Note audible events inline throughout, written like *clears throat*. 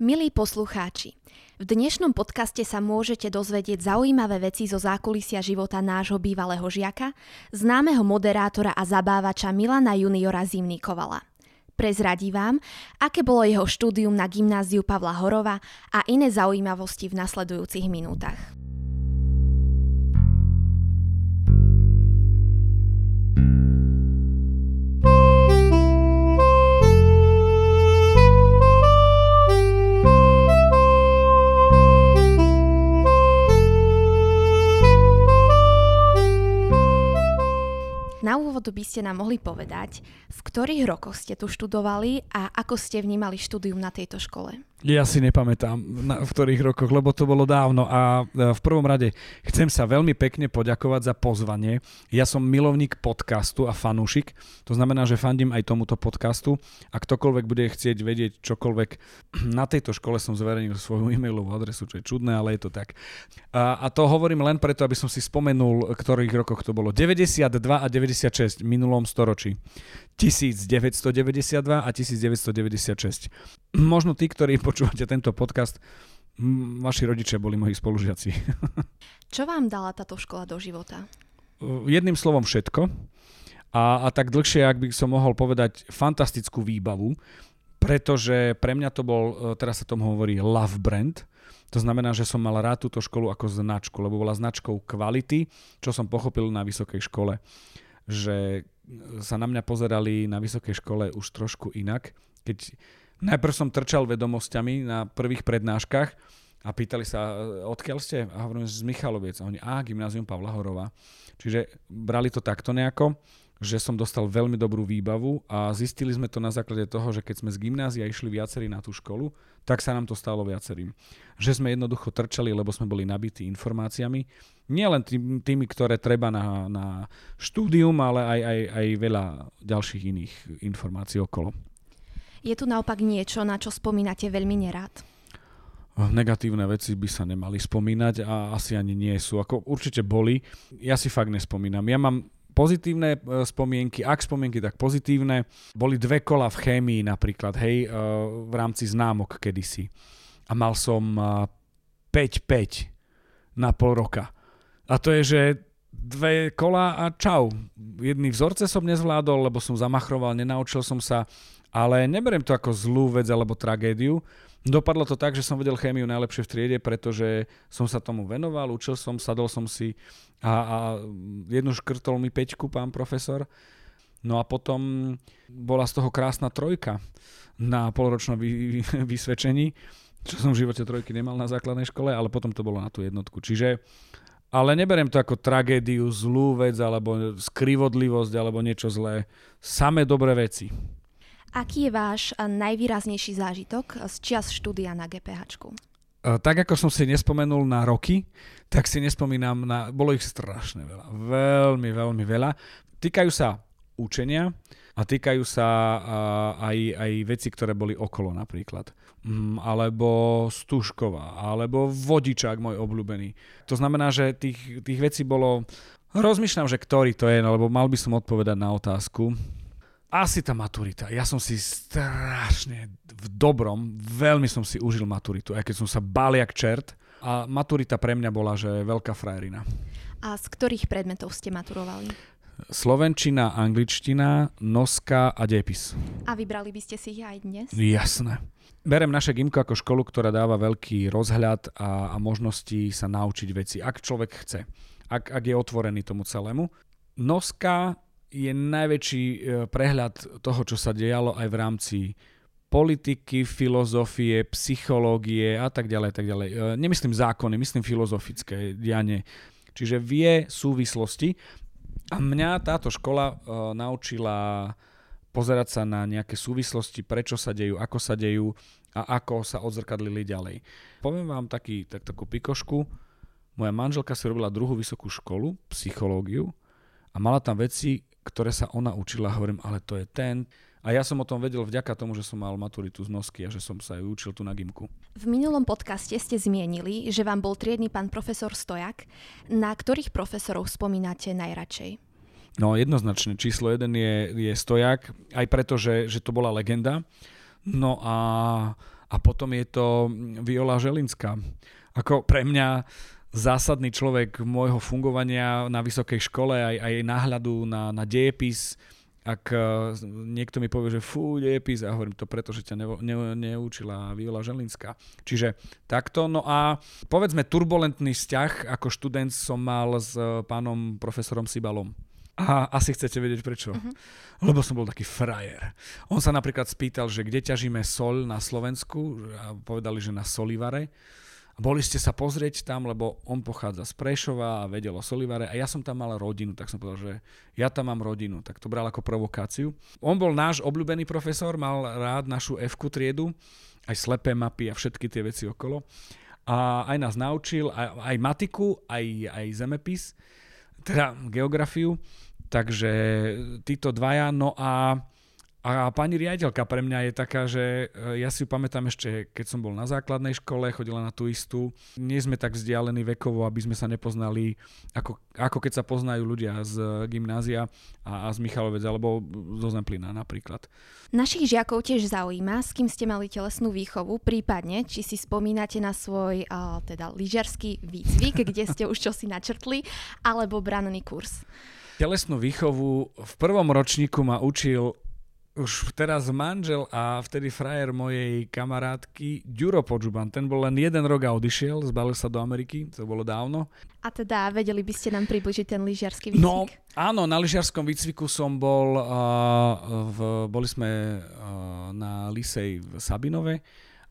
Milí poslucháči, v dnešnom podcaste sa môžete dozvedieť zaujímavé veci zo zákulisia života nášho bývalého žiaka, známeho moderátora a zabávača Milana juniora Zimníkovala. Prezradí vám, aké bolo jeho štúdium na gymnáziu Pavla Horova a iné zaujímavosti v nasledujúcich minútach. Na úvod by ste nám mohli povedať, v ktorých rokoch ste tu študovali a ako ste vnímali štúdium na tejto škole? Ja si nepamätám, na, v ktorých rokoch, lebo to bolo dávno a e, v prvom rade chcem sa veľmi pekne poďakovať za pozvanie. Ja som milovník podcastu a fanúšik, to znamená, že fandím aj tomuto podcastu a ktokoľvek bude chcieť vedieť čokoľvek, *clears throat* na tejto škole som zverejnil svoju e-mailovú adresu, čo je čudné, ale je to tak. A, a to hovorím len preto, aby som si spomenul, ktorých rokoch to bolo. 92 a 96 v minulom storočí. 1992 a 1996. Možno tí, ktorí počúvate tento podcast, vaši rodičia boli moji spolužiaci. Čo vám dala táto škola do života? *laughs* Jedným slovom všetko. A, a tak dlhšie, ak by som mohol povedať, fantastickú výbavu, pretože pre mňa to bol, e, teraz sa tomu hovorí, love brand. To znamená, že som mal rád túto školu ako značku, lebo bola značkou kvality, čo som pochopil na vysokej škole, že sa na mňa pozerali na vysokej škole už trošku inak. Keď najprv som trčal vedomosťami na prvých prednáškach a pýtali sa, odkiaľ ste? A hovorím, z Michaloviec. A oni, a, gymnázium Pavla Horova. Čiže brali to takto nejako, že som dostal veľmi dobrú výbavu a zistili sme to na základe toho, že keď sme z gymnázia išli viacerí na tú školu, tak sa nám to stalo viacerým. Že sme jednoducho trčali, lebo sme boli nabití informáciami nielen tým, tými, ktoré treba na, na štúdium, ale aj, aj, aj veľa ďalších iných informácií okolo. Je tu naopak niečo, na čo spomínate veľmi nerád? Negatívne veci by sa nemali spomínať a asi ani nie sú. Ako určite boli. Ja si fakt nespomínam. Ja mám pozitívne e, spomienky, ak spomienky, tak pozitívne. Boli dve kola v chémii napríklad, hej, e, v rámci známok kedysi. A mal som 5-5 e, na pol roka. A to je, že dve kola a čau. Jedný vzorce som nezvládol, lebo som zamachroval, nenaučil som sa, ale neberiem to ako zlú vec alebo tragédiu. Dopadlo to tak, že som vedel chémiu najlepšie v triede, pretože som sa tomu venoval, učil som, sadol som si a, a jednu škrtol mi peťku pán profesor. No a potom bola z toho krásna trojka na polročnom vy, vysvedčení, čo som v živote trojky nemal na základnej škole, ale potom to bolo na tú jednotku. Čiže ale neberiem to ako tragédiu, zlú vec, alebo skrivodlivosť, alebo niečo zlé. Samé dobré veci. Aký je váš najvýraznejší zážitok z čias štúdia na GPH? Tak ako som si nespomenul na roky, tak si nespomínam na... Bolo ich strašne veľa. Veľmi, veľmi veľa. Týkajú sa učenia a týkajú sa aj, aj veci, ktoré boli okolo napríklad. Mm, alebo Stužková, alebo Vodičák, môj obľúbený. To znamená, že tých, tých vecí bolo... Rozmýšľam, že ktorý to je, no, lebo mal by som odpovedať na otázku. Asi tá maturita. Ja som si strašne v dobrom, veľmi som si užil maturitu, aj keď som sa bál jak čert. A maturita pre mňa bola, že veľká frajerina. A z ktorých predmetov ste maturovali? Slovenčina, angličtina, noska a depis. A vybrali by ste si ich aj dnes? Jasné. Berem naše gimko ako školu, ktorá dáva veľký rozhľad a, a možnosti sa naučiť veci, ak človek chce, ak, ak je otvorený tomu celému. Noska je najväčší e, prehľad toho, čo sa dialo aj v rámci politiky, filozofie, psychológie a tak ďalej, tak ďalej. E, nemyslím zákony, myslím filozofické dianie. Čiže vie súvislosti. A mňa táto škola uh, naučila pozerať sa na nejaké súvislosti, prečo sa dejú, ako sa dejú a ako sa odzrkadlili ďalej. Poviem vám taký, tak, takú pikošku. Moja manželka si robila druhú vysokú školu, psychológiu a mala tam veci, ktoré sa ona učila. Hovorím, ale to je ten. A ja som o tom vedel vďaka tomu, že som mal maturitu z nosky a že som sa ju učil tu na gimku. V minulom podcaste ste zmienili, že vám bol triedny pán profesor Stojak. Na ktorých profesorov spomínate najradšej? No jednoznačne, číslo jeden je, je stojak, aj preto, že, že to bola legenda. No a a potom je to Viola Želinská. Ako pre mňa zásadný človek môjho fungovania na vysokej škole, aj, aj náhľadu na, na dejepis, ak uh, niekto mi povie, že fú, dejepis, ja hovorím to preto, že ťa ne, ne, neučila Viola Želinská. Čiže takto. No a povedzme turbulentný vzťah ako študent som mal s uh, pánom profesorom Sibalom. A asi chcete vedieť prečo. Uh-huh. Lebo som bol taký frajer. On sa napríklad spýtal, že kde ťažíme sol na Slovensku a povedali, že na Solivare. Boli ste sa pozrieť tam, lebo on pochádza z Prešova a vedel o Solivare a ja som tam mal rodinu, tak som povedal, že ja tam mám rodinu, tak to bral ako provokáciu. On bol náš obľúbený profesor, mal rád našu f triedu, aj slepé mapy a všetky tie veci okolo. A aj nás naučil, aj, aj matiku, aj, aj zemepis, teda geografiu. Takže títo dvaja, no a a pani riaditeľka pre mňa je taká, že e, ja si ju pamätám ešte, keď som bol na základnej škole, chodila na tú istú. Nie sme tak vzdialení vekovo, aby sme sa nepoznali, ako, ako keď sa poznajú ľudia z gymnázia a, a z Michalovec alebo zo Zemplina napríklad. Našich žiakov tiež zaujíma, s kým ste mali telesnú výchovu, prípadne, či si spomínate na svoj uh, teda lyžerský výcvik, kde ste už čosi načrtli, alebo branný kurz. Telesnú výchovu v prvom ročníku ma učil už teraz manžel a vtedy frajer mojej kamarátky Ďuro Počuban. Ten bol len jeden rok a odišiel, zbalil sa do Ameriky, to bolo dávno. A teda vedeli by ste nám približiť ten lyžiarsky výcvik? No, áno, na lyžiarskom výcviku som bol, uh, v, boli sme uh, na Lisej v Sabinove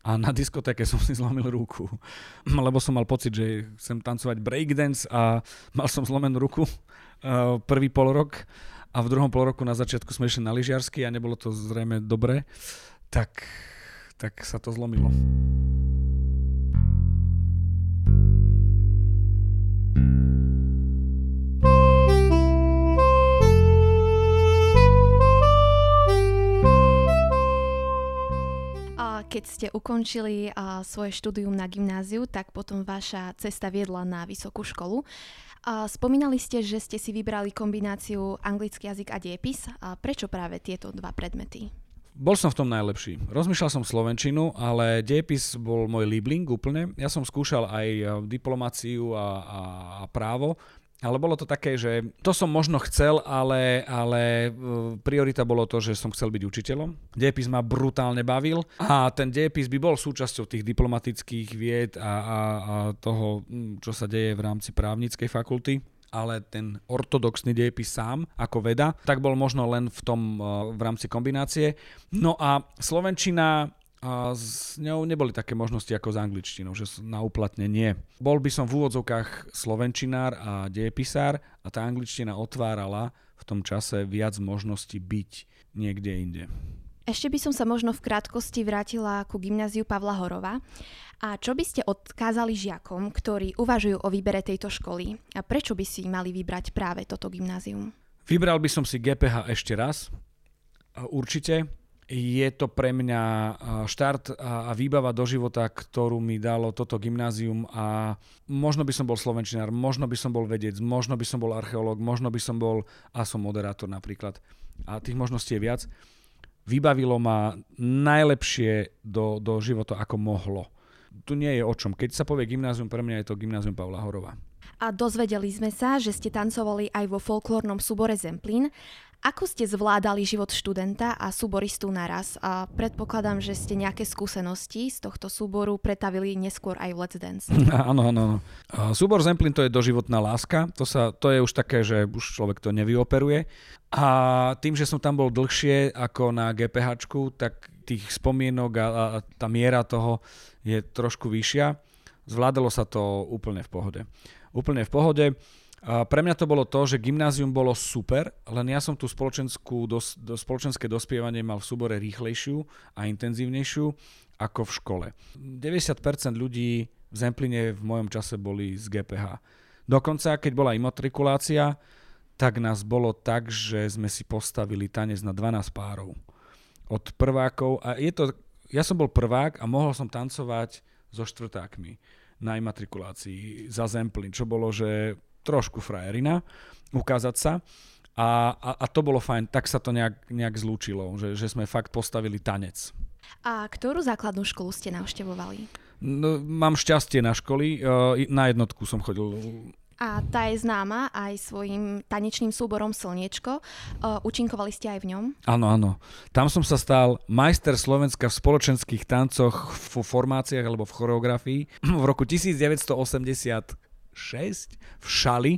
a na diskotéke som si zlomil ruku, *laughs* lebo som mal pocit, že chcem tancovať breakdance a mal som zlomenú ruku uh, prvý pol rok a v druhom pol roku na začiatku sme išli na lyžiarsky a nebolo to zrejme dobre, tak, tak sa to zlomilo. keď ste ukončili svoje štúdium na gymnáziu, tak potom vaša cesta viedla na vysokú školu. Spomínali ste, že ste si vybrali kombináciu anglický jazyk a diepis. Uh, prečo práve tieto dva predmety? Bol som v tom najlepší. Rozmýšľal som slovenčinu, ale diepis bol môj libling úplne. Ja som skúšal aj diplomáciu a, a, a právo, ale bolo to také, že to som možno chcel, ale, ale e, priorita bolo to, že som chcel byť učiteľom. Dejepis ma brutálne bavil a ten dejepis by bol súčasťou tých diplomatických vied a, a, a toho, čo sa deje v rámci právnickej fakulty ale ten ortodoxný dejepis sám ako veda, tak bol možno len v tom e, v rámci kombinácie. No a Slovenčina a s ňou neboli také možnosti ako s angličtinou, že na uplatnenie. Bol by som v úvodzovkách slovenčinár a dejepisár a tá angličtina otvárala v tom čase viac možností byť niekde inde. Ešte by som sa možno v krátkosti vrátila ku gymnáziu Pavla Horova. A čo by ste odkázali žiakom, ktorí uvažujú o výbere tejto školy? A prečo by si mali vybrať práve toto gymnázium? Vybral by som si GPH ešte raz. Určite je to pre mňa štart a výbava do života, ktorú mi dalo toto gymnázium a možno by som bol slovenčinár, možno by som bol vedec, možno by som bol archeológ, možno by som bol a som moderátor napríklad. A tých možností je viac. Vybavilo ma najlepšie do, do života, ako mohlo. Tu nie je o čom. Keď sa povie gymnázium, pre mňa je to gymnázium Pavla Horova. A dozvedeli sme sa, že ste tancovali aj vo folklórnom súbore Zemplín ako ste zvládali život študenta a súboristu naraz? A predpokladám, že ste nejaké skúsenosti z tohto súboru pretavili neskôr aj v Let's Dance. *laughs* Áno, áno. Súbor Zemplin to je doživotná láska. To, sa, to je už také, že už človek to nevyoperuje. A tým, že som tam bol dlhšie ako na GPH, tak tých spomienok a, a tá miera toho je trošku vyššia. Zvládalo sa to úplne v pohode. Úplne v pohode. Pre mňa to bolo to, že gymnázium bolo super, len ja som tú spoločenskú, dos, do, spoločenské dospievanie mal v súbore rýchlejšiu a intenzívnejšiu ako v škole. 90% ľudí v Zempline v mojom čase boli z GPH. Dokonca, keď bola imatrikulácia, tak nás bolo tak, že sme si postavili tanec na 12 párov. Od prvákov, a je to, ja som bol prvák a mohol som tancovať so štvrtákmi na imatrikulácii za Zemplín, čo bolo, že trošku frajerina, ukázať sa. A, a, a to bolo fajn, tak sa to nejak, nejak zlúčilo, že, že sme fakt postavili tanec. A ktorú základnú školu ste navštevovali? No, mám šťastie na školy. Na jednotku som chodil a tá je známa aj svojim tanečným súborom Slniečko. Uh, účinkovali ste aj v ňom? Áno, áno. Tam som sa stal majster Slovenska v spoločenských tancoch v formáciách alebo v choreografii v roku 1986 v Šali.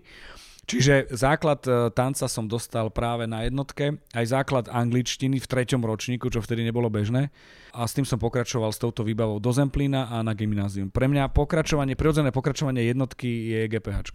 Čiže základ e, tanca som dostal práve na jednotke, aj základ angličtiny v treťom ročníku, čo vtedy nebolo bežné. A s tým som pokračoval s touto výbavou do Zemplína a na gymnázium. Pre mňa pokračovanie, prirodzené pokračovanie jednotky je GPH.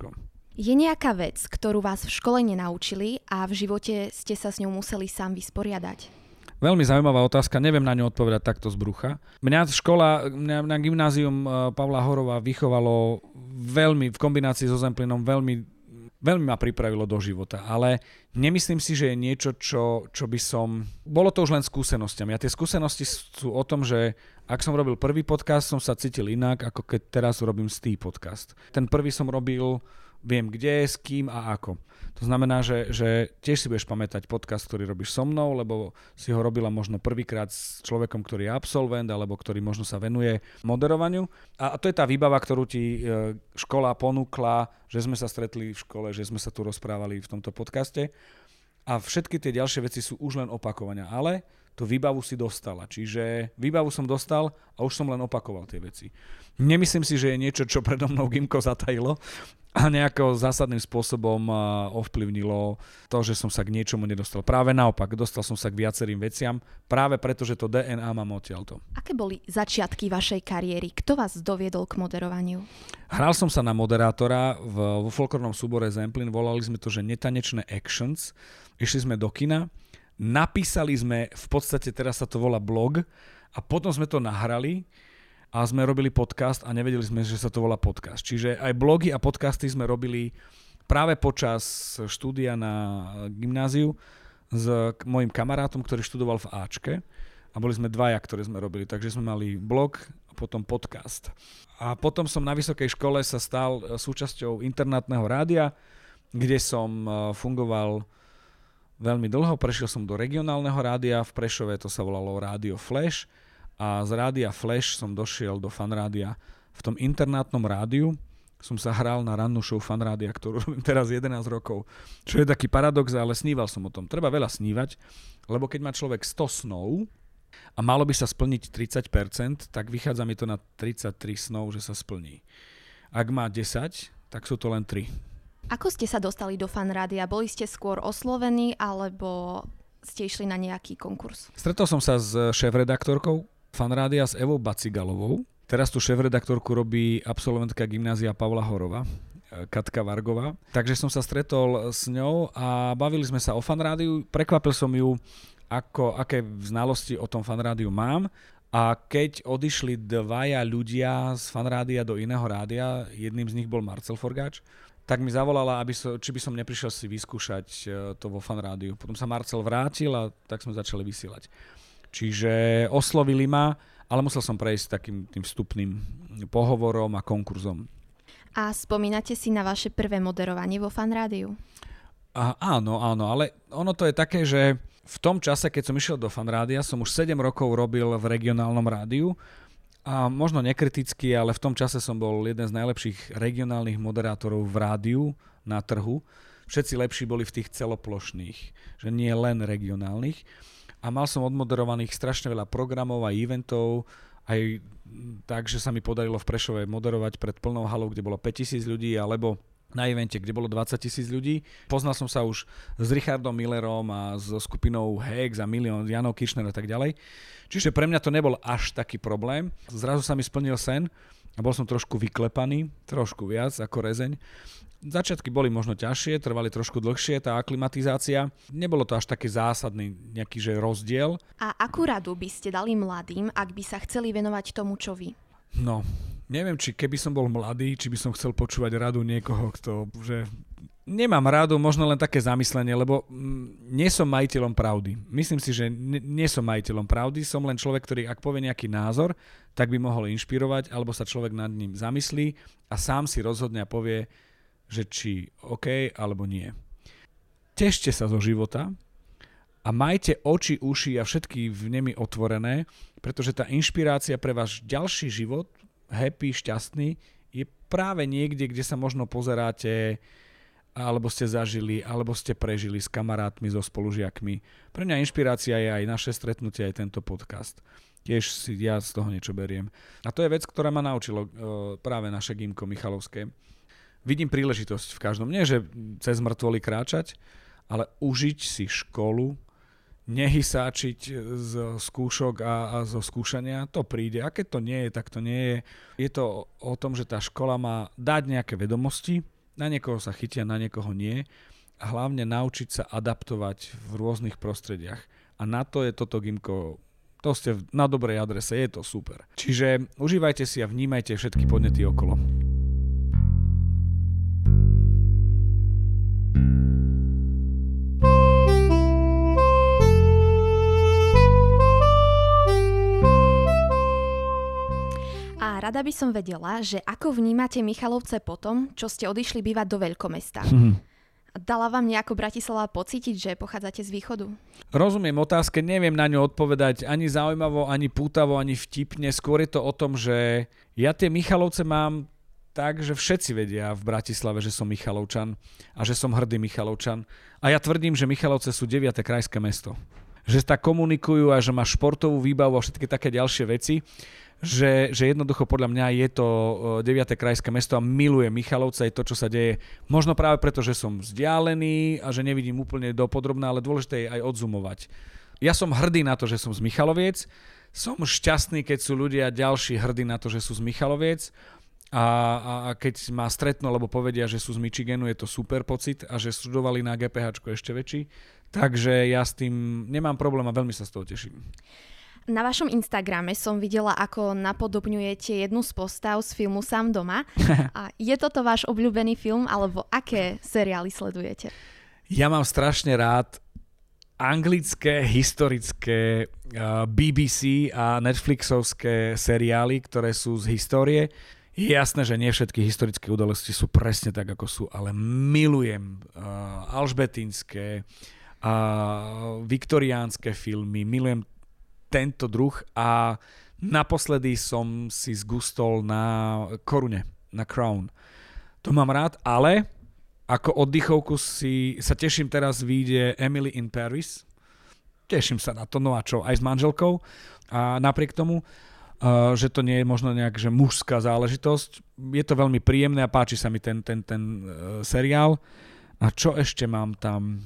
Je nejaká vec, ktorú vás v škole nenaučili a v živote ste sa s ňou museli sám vysporiadať? Veľmi zaujímavá otázka, neviem na ňu odpovedať takto z brucha. Mňa škola, mňa na gymnázium e, Pavla Horova vychovalo veľmi, v kombinácii so Zemplínom, veľmi veľmi ma pripravilo do života, ale nemyslím si, že je niečo, čo, čo by som... Bolo to už len skúsenostiami a tie skúsenosti sú o tom, že ak som robil prvý podcast, som sa cítil inak, ako keď teraz robím stý podcast. Ten prvý som robil viem kde, s kým a ako. To znamená, že, že tiež si budeš pamätať podcast, ktorý robíš so mnou, lebo si ho robila možno prvýkrát s človekom, ktorý je absolvent, alebo ktorý možno sa venuje moderovaniu. A to je tá výbava, ktorú ti e, škola ponúkla, že sme sa stretli v škole, že sme sa tu rozprávali v tomto podcaste. A všetky tie ďalšie veci sú už len opakovania. Ale tú výbavu si dostala. Čiže výbavu som dostal a už som len opakoval tie veci. Nemyslím si, že je niečo, čo predo mnou Gimko zatajilo a nejako zásadným spôsobom ovplyvnilo to, že som sa k niečomu nedostal. Práve naopak, dostal som sa k viacerým veciam, práve preto, že to DNA mám odtiaľto. Aké boli začiatky vašej kariéry? Kto vás doviedol k moderovaniu? Hral som sa na moderátora v, vo folklornom súbore Zemplin, volali sme to, že netanečné actions. Išli sme do kina, napísali sme, v podstate teraz sa to volá blog, a potom sme to nahrali a sme robili podcast a nevedeli sme, že sa to volá podcast. Čiže aj blogy a podcasty sme robili práve počas štúdia na gymnáziu s mojim kamarátom, ktorý študoval v Ačke a boli sme dvaja, ktoré sme robili. Takže sme mali blog a potom podcast. A potom som na vysokej škole sa stal súčasťou internátneho rádia, kde som eh, fungoval veľmi dlho. Prešiel som do regionálneho rádia, v Prešove to sa volalo Rádio Flash a z rádia Flash som došiel do fanrádia. V tom internátnom rádiu som sa hral na rannú show fanrádia, ktorú robím teraz 11 rokov. Čo je taký paradox, ale sníval som o tom. Treba veľa snívať, lebo keď má človek 100 snov a malo by sa splniť 30%, tak vychádza mi to na 33 snov, že sa splní. Ak má 10, tak sú to len 3. Ako ste sa dostali do fanrádia? Boli ste skôr oslovení alebo ste išli na nejaký konkurs? Stretol som sa s šéf-redaktorkou fanrádia s Evou Bacigalovou. Teraz tu šéf-redaktorku robí absolventka gymnázia Pavla Horova, e, Katka Vargová. Takže som sa stretol s ňou a bavili sme sa o fanrádiu. Prekvapil som ju, ako, aké znalosti o tom fanrádiu mám. A keď odišli dvaja ľudia z fanrádia do iného rádia, jedným z nich bol Marcel Forgáč, tak mi zavolala, aby so, či by som neprišiel si vyskúšať e, to vo fanrádiu. Potom sa Marcel vrátil a tak sme začali vysielať. Čiže oslovili ma, ale musel som prejsť takým tým vstupným pohovorom a konkurzom. A spomínate si na vaše prvé moderovanie vo Fan Rádiu? A, áno, áno, ale ono to je také, že v tom čase, keď som išiel do Fan Rádia, som už 7 rokov robil v regionálnom rádiu a možno nekriticky, ale v tom čase som bol jeden z najlepších regionálnych moderátorov v rádiu na trhu. Všetci lepší boli v tých celoplošných, že nie len regionálnych a mal som odmoderovaných strašne veľa programov a eventov, aj tak, že sa mi podarilo v Prešove moderovať pred plnou halou, kde bolo 5000 ľudí, alebo na evente, kde bolo 20 tisíc ľudí. Poznal som sa už s Richardom Millerom a so skupinou Hex a Milión, Janov Kirchner a tak ďalej. Čiže pre mňa to nebol až taký problém. Zrazu sa mi splnil sen a bol som trošku vyklepaný, trošku viac ako rezeň. Začiatky boli možno ťažšie, trvali trošku dlhšie, tá aklimatizácia. Nebolo to až taký zásadný nejaký že rozdiel. A akú radu by ste dali mladým, ak by sa chceli venovať tomu, čo vy? No, neviem, či keby som bol mladý, či by som chcel počúvať radu niekoho, kto, že nemám radu, možno len také zamyslenie, lebo mm, nie som majiteľom pravdy. Myslím si, že nie som majiteľom pravdy, som len človek, ktorý ak povie nejaký názor, tak by mohol inšpirovať, alebo sa človek nad ním zamyslí a sám si rozhodne a povie, že či OK alebo nie. Tešte sa zo života a majte oči, uši a všetky v nemi otvorené, pretože tá inšpirácia pre váš ďalší život, happy, šťastný, je práve niekde, kde sa možno pozeráte alebo ste zažili, alebo ste prežili s kamarátmi, so spolužiakmi. Pre mňa inšpirácia je aj naše stretnutie, aj tento podcast. Tiež si ja z toho niečo beriem. A to je vec, ktorá ma naučilo uh, práve naše Gimko Michalovské. Vidím príležitosť v každom. Nie, že cez mŕtvoly kráčať, ale užiť si školu, nehysáčiť z skúšok a, a zo skúšania, to príde. A keď to nie je, tak to nie je. Je to o tom, že tá škola má dať nejaké vedomosti, na niekoho sa chytia, na niekoho nie. A hlavne naučiť sa adaptovať v rôznych prostrediach. A na to je toto Gimko to ste na dobrej adrese, je to super. Čiže užívajte si a vnímajte všetky podnety okolo. Rada by som vedela, že ako vnímate Michalovce potom, čo ste odišli bývať do veľkomesta. Dala vám nejako Bratislava pocítiť, že pochádzate z východu? Rozumiem otázke, neviem na ňu odpovedať ani zaujímavo, ani pútavo, ani vtipne. Skôr je to o tom, že ja tie Michalovce mám tak, že všetci vedia v Bratislave, že som Michalovčan a že som hrdý Michalovčan. A ja tvrdím, že Michalovce sú 9. krajské mesto. Že tak komunikujú a že má športovú výbavu a všetky také ďalšie veci že, že jednoducho podľa mňa je to 9. krajské mesto a miluje Michalovce aj to, čo sa deje. Možno práve preto, že som vzdialený a že nevidím úplne dopodrobná, ale dôležité je aj odzumovať. Ja som hrdý na to, že som z Michaloviec, som šťastný, keď sú ľudia ďalší hrdí na to, že sú z Michaloviec a, a, a keď ma stretnú alebo povedia, že sú z Michiganu, je to super pocit a že studovali na GPH ešte väčší. Takže ja s tým nemám problém a veľmi sa z toho teším. Na vašom Instagrame som videla, ako napodobňujete jednu z postav z filmu Sám doma. *laughs* A je toto váš obľúbený film, alebo aké seriály sledujete? Ja mám strašne rád anglické, historické BBC a Netflixovské seriály, ktoré sú z histórie. Jasné, že nie všetky historické udalosti sú presne tak, ako sú, ale milujem uh, alžbetinské, uh, viktoriánske filmy, milujem tento druh a naposledy som si zgustol na korune, na Crown. To mám rád, ale ako oddychovku si sa teším teraz vyjde Emily in Paris. Teším sa na to, no a čo, aj s manželkou. A napriek tomu, že to nie je možno nejak že mužská záležitosť, je to veľmi príjemné a páči sa mi ten, ten, ten uh, seriál. A čo ešte mám tam?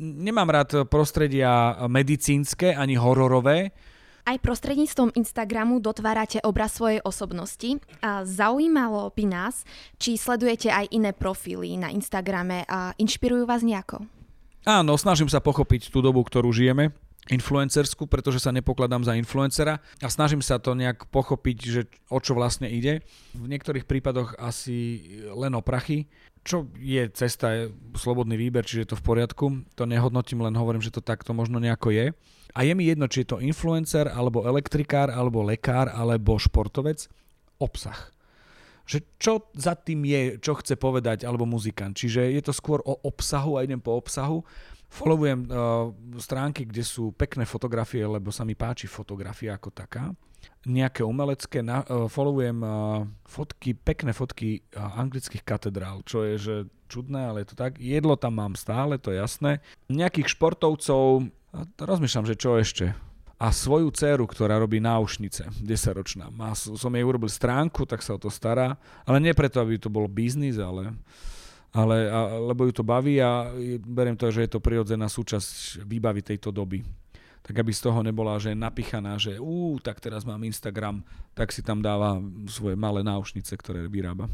nemám rád prostredia medicínske ani hororové. Aj prostredníctvom Instagramu dotvárate obraz svojej osobnosti. A zaujímalo by nás, či sledujete aj iné profily na Instagrame a inšpirujú vás nejako? Áno, snažím sa pochopiť tú dobu, ktorú žijeme influencersku, pretože sa nepokladám za influencera a snažím sa to nejak pochopiť, že o čo vlastne ide. V niektorých prípadoch asi len o prachy, čo je cesta, je slobodný výber, čiže je to v poriadku. To nehodnotím, len hovorím, že to takto možno nejako je. A je mi jedno, či je to influencer, alebo elektrikár, alebo lekár, alebo športovec. Obsah. Že čo za tým je, čo chce povedať, alebo muzikant. Čiže je to skôr o obsahu a idem po obsahu. Followujem uh, stránky, kde sú pekné fotografie, lebo sa mi páči fotografia ako taká nejaké umelecké, na, uh, followujem uh, fotky, pekné fotky uh, anglických katedrál, čo je že čudné, ale je to tak. Jedlo tam mám stále, to je jasné. Nejakých športovcov, rozmýšľam, že čo ešte. A svoju dceru, ktorá robí náušnice, 10-ročná. Má, som jej urobil stránku, tak sa o to stará. Ale nie preto, aby to bol biznis, ale, ale a, lebo ju to baví a beriem to, že je to prirodzená súčasť výbavy tejto doby tak aby z toho nebola, že je napichaná, že ú, tak teraz mám Instagram, tak si tam dáva svoje malé náušnice, ktoré vyrába.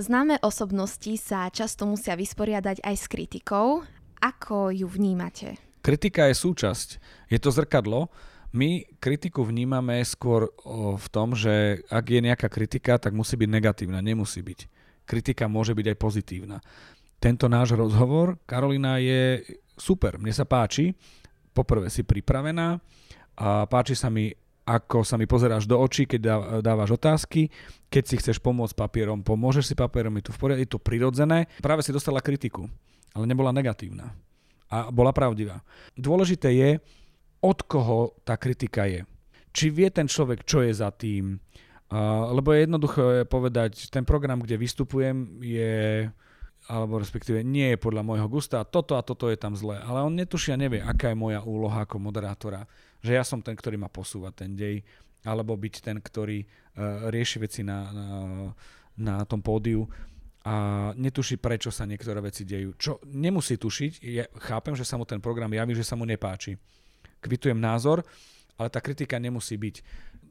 Známe osobnosti sa často musia vysporiadať aj s kritikou. Ako ju vnímate? Kritika je súčasť. Je to zrkadlo. My kritiku vnímame skôr v tom, že ak je nejaká kritika, tak musí byť negatívna. Nemusí byť. Kritika môže byť aj pozitívna. Tento náš rozhovor, Karolina, je super. Mne sa páči poprvé si pripravená a páči sa mi, ako sa mi pozeráš do očí, keď dávaš otázky. Keď si chceš pomôcť papierom, pomôžeš si papierom, je to v poriadku, je to prirodzené. Práve si dostala kritiku, ale nebola negatívna. a bola pravdivá. Dôležité je, od koho tá kritika je. Či vie ten človek, čo je za tým. Lebo je jednoduché povedať, ten program, kde vystupujem, je alebo respektíve nie je podľa môjho gusta, toto a toto je tam zlé. Ale on netušia, nevie, aká je moja úloha ako moderátora. Že ja som ten, ktorý má posúvať ten dej, alebo byť ten, ktorý uh, rieši veci na, na, na tom pódiu a netuší, prečo sa niektoré veci dejú. Čo nemusí tušiť, ja chápem, že sa mu ten program javí, že sa mu nepáči. Kvitujem názor, ale tá kritika nemusí byť,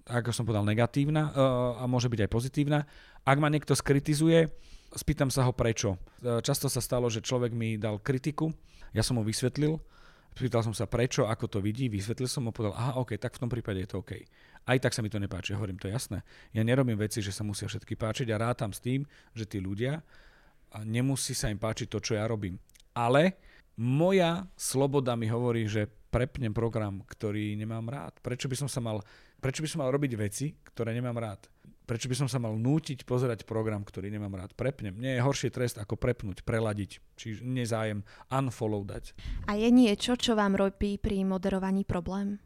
ako som povedal, negatívna uh, a môže byť aj pozitívna. Ak ma niekto skritizuje, spýtam sa ho prečo. Uh, často sa stalo, že človek mi dal kritiku, ja som mu vysvetlil, Spýtal som sa prečo, ako to vidí, vysvetlil som mu, povedal, aha, OK, tak v tom prípade je to OK. Aj tak sa mi to nepáči, hovorím, to jasné. Ja nerobím veci, že sa musia všetky páčiť a rátam s tým, že tí ľudia nemusí sa im páčiť to, čo ja robím. Ale moja sloboda mi hovorí, že prepnem program, ktorý nemám rád. Prečo by som sa mal, prečo by som mal robiť veci, ktoré nemám rád? Prečo by som sa mal nútiť pozerať program, ktorý nemám rád? Prepnem. Nie je horší trest ako prepnúť, preladiť, či nezájem unfollow dať. A je niečo, čo vám robí pri moderovaní problém?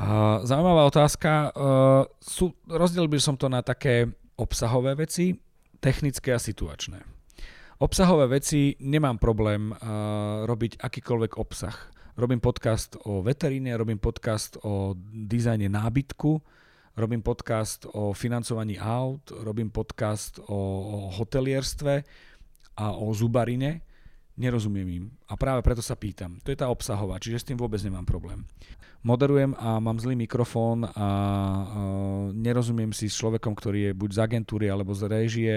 Uh, zaujímavá otázka. Uh, sú, rozdiel by som to na také obsahové veci, technické a situačné. Obsahové veci nemám problém uh, robiť akýkoľvek obsah. Robím podcast o veteríne, robím podcast o dizajne nábytku, robím podcast o financovaní aut, robím podcast o, hotelierstve a o zubarine. Nerozumiem im. A práve preto sa pýtam. To je tá obsahová, čiže s tým vôbec nemám problém. Moderujem a mám zlý mikrofón a, a nerozumiem si s človekom, ktorý je buď z agentúry alebo z réžie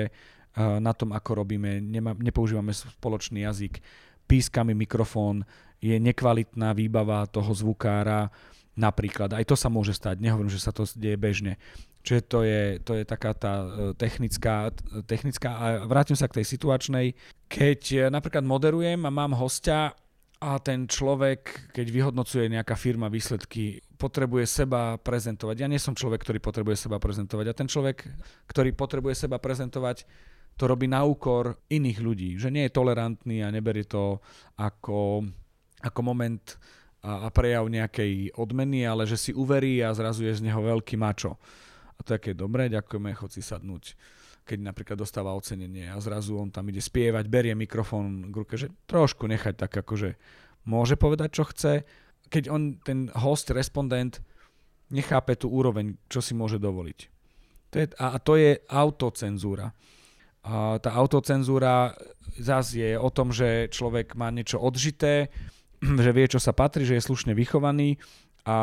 na tom, ako robíme. Nemá, nepoužívame spoločný jazyk. Pískami mikrofón, je nekvalitná výbava toho zvukára Napríklad, aj to sa môže stať, nehovorím, že sa to deje bežne. Čiže to je, to je taká tá e, technická, technická. A vrátim sa k tej situačnej. Keď e, napríklad moderujem a mám hostia a ten človek, keď vyhodnocuje nejaká firma výsledky, potrebuje seba prezentovať. Ja nie som človek, ktorý potrebuje seba prezentovať. A ten človek, ktorý potrebuje seba prezentovať, to robí na úkor iných ľudí. Že nie je tolerantný a neberie to ako, ako moment a, a prejav nejakej odmeny, ale že si uverí a zrazu je z neho veľký mačo. A to je také dobré, ďakujeme, chod si sadnúť. Keď napríklad dostáva ocenenie a zrazu on tam ide spievať, berie mikrofón k ruke, že trošku nechať tak akože môže povedať, čo chce. Keď on, ten host, respondent, nechápe tú úroveň, čo si môže dovoliť. To je, a, to je autocenzúra. A tá autocenzúra zase je o tom, že človek má niečo odžité, *clears throat* že vie, čo sa patrí, že je slušne vychovaný a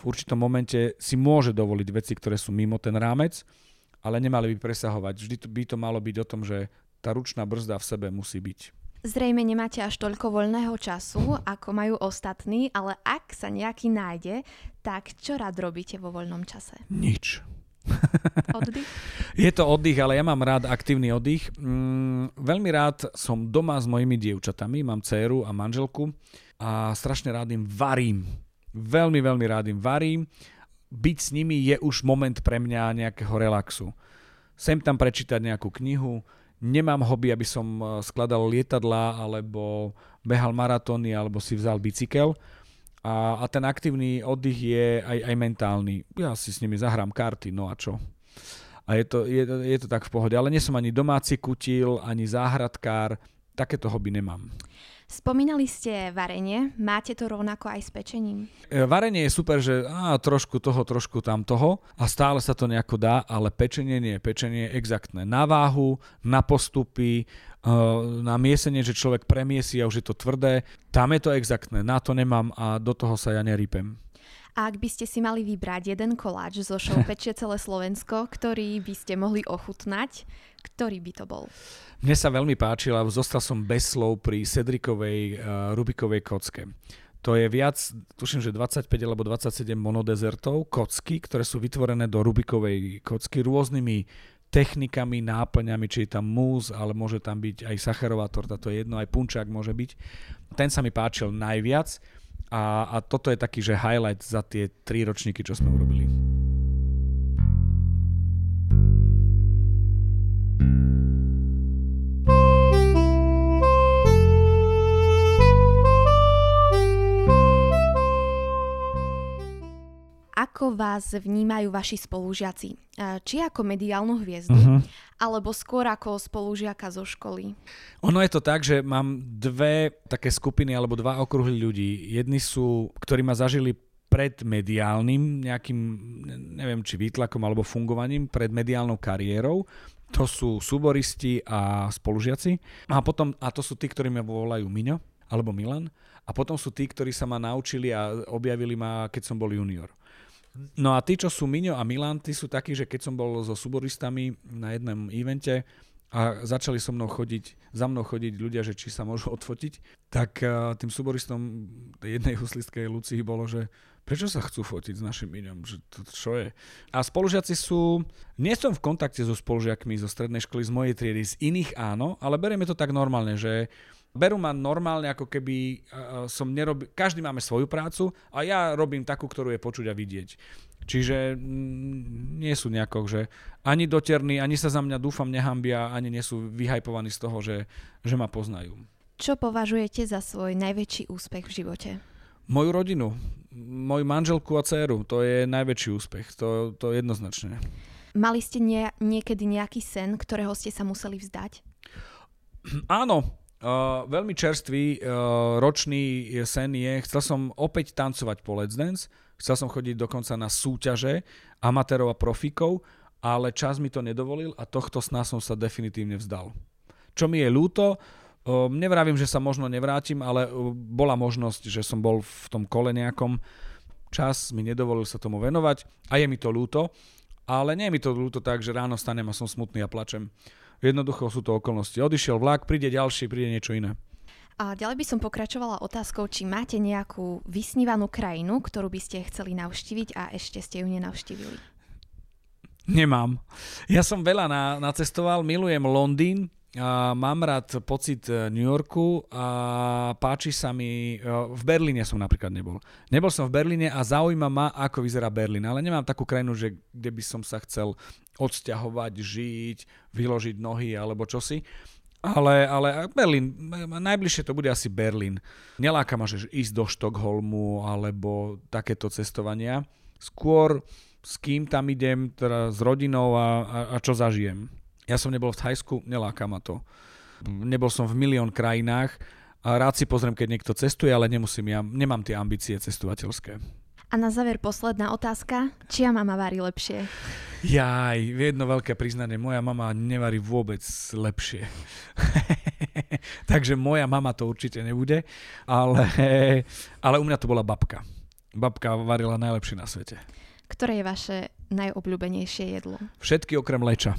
v určitom momente si môže dovoliť veci, ktoré sú mimo ten rámec, ale nemali by presahovať. Vždy by to malo byť o tom, že tá ručná brzda v sebe musí byť. Zrejme nemáte až toľko voľného času, ako majú ostatní, ale ak sa nejaký nájde, tak čo rád robíte vo voľnom čase? Nič. Oddych? *laughs* Je to oddych, ale ja mám rád aktívny oddych. Mm, veľmi rád som doma s mojimi dievčatami, mám dceru a manželku a strašne rád im varím. Veľmi, veľmi rád im varím. Byť s nimi je už moment pre mňa nejakého relaxu. Sem tam prečítať nejakú knihu, nemám hobby, aby som eh, skladal lietadla alebo behal maratóny alebo si vzal bicykel a, a ten aktívny oddych je aj, aj mentálny. Ja si s nimi zahrám karty, no a čo? A je to, je, je to tak v pohode. Ale nie som ani domáci kutil, ani záhradkár. Takéto hobby nemám. Spomínali ste varenie, máte to rovnako aj s pečením? E, varenie je super, že á, trošku toho, trošku tam toho a stále sa to nejako dá, ale pečenie nie. Pečenie je exaktné. Na váhu, na postupy, e, na miesenie, že človek premiesi a už je to tvrdé. Tam je to exaktné, na to nemám a do toho sa ja nerípem. A ak by ste si mali vybrať jeden koláč zo show *laughs* Pečie celé Slovensko, ktorý by ste mohli ochutnať, ktorý by to bol? Mne sa veľmi páčil a zostal som bez slov pri Cedrikovej uh, Rubikovej kocke. To je viac, tuším, že 25 alebo 27 monodezertov, kocky, ktoré sú vytvorené do Rubikovej kocky rôznymi technikami, náplňami, či je tam múz, ale môže tam byť aj sacharová torta, to je jedno, aj punčák môže byť. Ten sa mi páčil najviac a, a toto je taký, že highlight za tie tri ročníky, čo sme urobili. Ako vás vnímajú vaši spolužiaci? Či ako mediálnu hviezdu, uh-huh. alebo skôr ako spolužiaka zo školy? Ono je to tak, že mám dve také skupiny alebo dva okruhy ľudí. Jedni sú, ktorí ma zažili pred mediálnym nejakým, neviem či výtlakom alebo fungovaním, pred mediálnou kariérou. To sú súboristi a spolužiaci. A potom, a to sú tí, ktorí ma volajú Miňo alebo Milan. A potom sú tí, ktorí sa ma naučili a objavili ma, keď som bol junior. No a tí, čo sú Miňo a Milan, tí sú takí, že keď som bol so suboristami na jednom evente a začali so mnou chodiť, za mnou chodiť ľudia, že či sa môžu *laughs* odfotiť, tak uh, tým suboristom jednej huslistke Lucii bolo, že prečo sa chcú fotiť s našim Miňom, že to čo je. A spolužiaci sú, nie som v kontakte so spolužiakmi zo strednej školy, z mojej triedy, z iných áno, ale berieme to tak normálne, že berú ma normálne, ako keby uh, som nerobil, každý máme svoju prácu a ja robím takú, ktorú je počuť a vidieť. Čiže mm, nie sú nejako, že ani doterní, ani sa za mňa dúfam nehambia, ani nie sú vyhajpovaní z toho, že, že ma poznajú. Čo považujete za svoj najväčší úspech v živote? Moju rodinu, moju manželku a dceru, to je najväčší úspech, to, to je jednoznačné. Mali ste nie, niekedy nejaký sen, ktorého ste sa museli vzdať? Áno, Uh, veľmi čerstvý uh, ročný sen je, chcel som opäť tancovať po Let's Dance, chcel som chodiť dokonca na súťaže amatérov a profíkov, ale čas mi to nedovolil a tohto sna som sa definitívne vzdal. Čo mi je ľúto, uh, nevravím, že sa možno nevrátim, ale uh, bola možnosť, že som bol v tom kole nejakom, čas mi nedovolil sa tomu venovať a je mi to ľúto, ale nie je mi to ľúto tak, že ráno stanem a som smutný a plačem. Jednoducho sú to okolnosti. Odišiel vlak, príde ďalší, príde niečo iné. A ďalej by som pokračovala otázkou, či máte nejakú vysnívanú krajinu, ktorú by ste chceli navštíviť a ešte ste ju nenavštívili. Nemám. Ja som veľa na, nacestoval, milujem Londýn, a mám rád pocit e, New Yorku a páči sa mi, e, v Berlíne som napríklad nebol. Nebol som v Berlíne a zaujíma ma, ako vyzerá Berlín, ale nemám takú krajinu, že kde by som sa chcel odsťahovať, žiť, vyložiť nohy alebo čosi. Ale, ale Berlín, najbližšie to bude asi Berlín. Neláka ma, že ísť do Štokholmu alebo takéto cestovania. Skôr s kým tam idem, teda s rodinou a, a, a čo zažijem. Ja som nebol v Thajsku, neláka ma to. Nebol som v milión krajinách a rád si pozriem, keď niekto cestuje, ale nemusím, ja nemám tie ambície cestovateľské. A na záver posledná otázka. Čia mama varí lepšie? Jaj, jedno veľké priznanie. Moja mama nevarí vôbec lepšie. *laughs* Takže moja mama to určite nebude, ale, ale u mňa to bola babka. Babka varila najlepšie na svete. Ktoré je vaše najobľúbenejšie jedlo? Všetky okrem leča.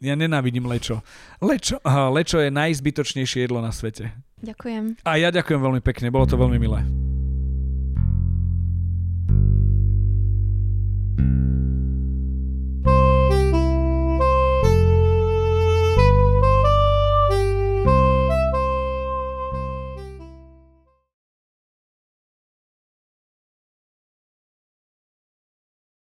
Ja nenávidím lečo. Lečo, lečo je najzbytočnejšie jedlo na svete. Ďakujem. A ja ďakujem veľmi pekne, bolo to veľmi milé.